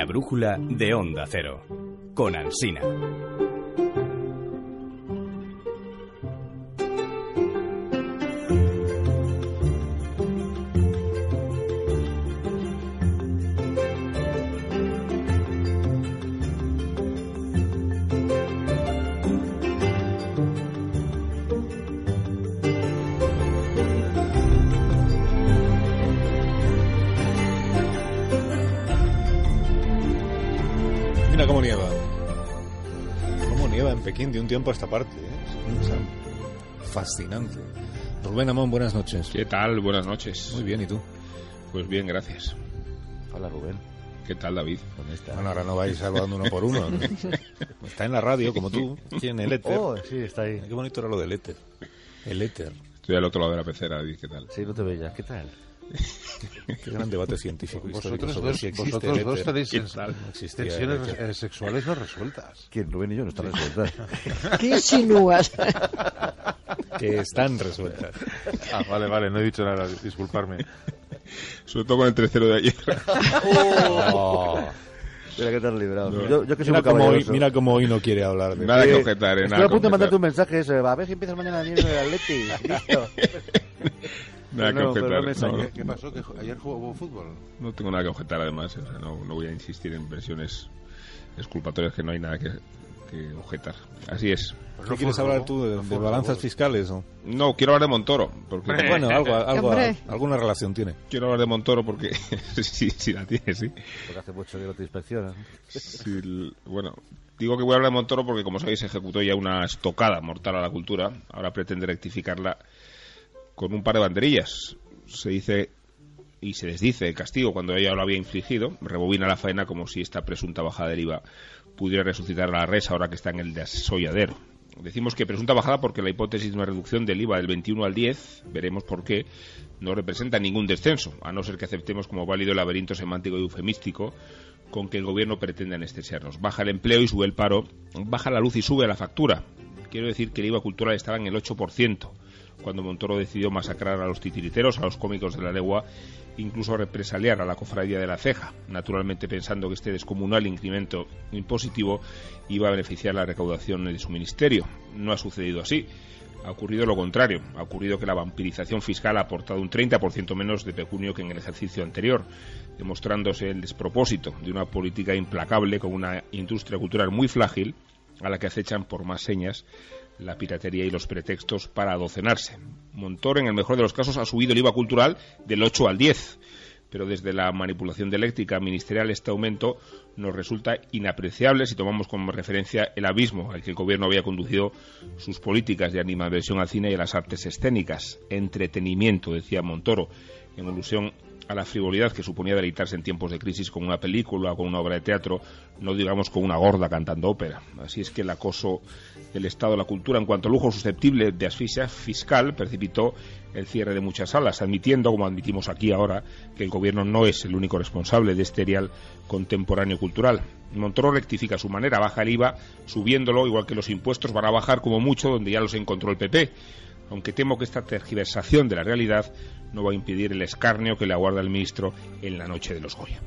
La brújula de Onda Cero. Con Alsina. Mira cómo nieva. Cómo nieva en Pekín de un tiempo a esta parte. ¿eh? Es fascinante. Rubén Amón, buenas noches. ¿Qué tal? Buenas noches. Muy bien, ¿y tú? Pues bien, gracias. Hola Rubén, ¿Qué tal, David? ¿dónde estás? Bueno, ahora no vais saludando uno por uno. ¿no? Está en la radio, como tú, aquí en el éter. Oh, sí, está ahí. Qué bonito era lo del éter. El éter. Estoy al otro lado de la pecera, David. ¿Qué tal? Sí, no te veías. ¿Qué tal? Qué gran debate científico Vosotros sobre dos, si existe vosotros el dos tenéis ¿Qué sens-? No el tensiones eh, sexuales no resueltas. ¿Quién? Rubén y yo no están resueltas. ¿Qué insinúas? Que están resueltas. Ah, vale, vale, no he dicho nada, disculparme. Sobre todo con el 3-0 de ayer. Oh. Mira que te has librado. Yo, yo que soy Mira, cómo hoy, mira cómo hoy no quiere hablar de Nada que Eh, objetar, ¿eh? Estoy Nada a punto de mandarte un mensaje ese, a ver si empiezas mañana a nieve del Atleti. Listo. Nada que No, no objetar. No, extraña. ¿Qué pasó? ¿Que ayer jugó fútbol? no tengo nada que objetar, además. O sea, no, no voy a insistir en versiones exculpatorias que no hay nada que, que objetar. Así es. Pues ¿Qué no quieres hablar tú de, no de balanzas fiscales? o? No, quiero hablar de Montoro. Porque Bueno, algo, algo, alguna relación tiene. Quiero hablar de Montoro porque sí, sí la tiene, sí. Porque hace mucho que no te inspeccionan. Sí, el- bueno, digo que voy a hablar de Montoro porque, como sabéis, ejecutó ya una estocada mortal a la cultura. Ahora pretende rectificarla con un par de banderillas. Se dice y se desdice el castigo cuando ella lo había infligido. Rebobina la faena como si esta presunta bajada del IVA pudiera resucitar a la res ahora que está en el desolladero. Decimos que presunta bajada porque la hipótesis de una reducción del IVA del 21 al 10, veremos por qué, no representa ningún descenso, a no ser que aceptemos como válido el laberinto semántico y eufemístico con que el gobierno pretende anestesiarnos. Baja el empleo y sube el paro, baja la luz y sube la factura. Quiero decir que el IVA cultural estaba en el 8%, cuando Montoro decidió masacrar a los titiriteros, a los cómicos de la legua, incluso represaliar a la cofradía de la ceja, naturalmente pensando que este descomunal incremento impositivo iba a beneficiar la recaudación de su ministerio. No ha sucedido así. Ha ocurrido lo contrario. Ha ocurrido que la vampirización fiscal ha aportado un 30% menos de pecunio que en el ejercicio anterior, demostrándose el despropósito de una política implacable con una industria cultural muy frágil a la que acechan por más señas la piratería y los pretextos para adocenarse. Montoro, en el mejor de los casos, ha subido el IVA cultural del 8 al 10, pero desde la manipulación dialéctica ministerial este aumento nos resulta inapreciable si tomamos como referencia el abismo al que el gobierno había conducido sus políticas de animadversión al cine y a las artes escénicas. Entretenimiento, decía Montoro, en alusión a la frivolidad que suponía deleitarse en tiempos de crisis con una película o con una obra de teatro, no digamos con una gorda cantando ópera. Así es que el acoso del Estado a la cultura en cuanto a lujo susceptible de asfixia fiscal precipitó el cierre de muchas salas, admitiendo, como admitimos aquí ahora, que el gobierno no es el único responsable de este erial contemporáneo cultural. Montoro rectifica su manera, baja el IVA, subiéndolo, igual que los impuestos van a bajar como mucho donde ya los encontró el PP, aunque temo que esta tergiversación de la realidad no va a impedir el escarnio que le aguarda el ministro en la noche de los Goya.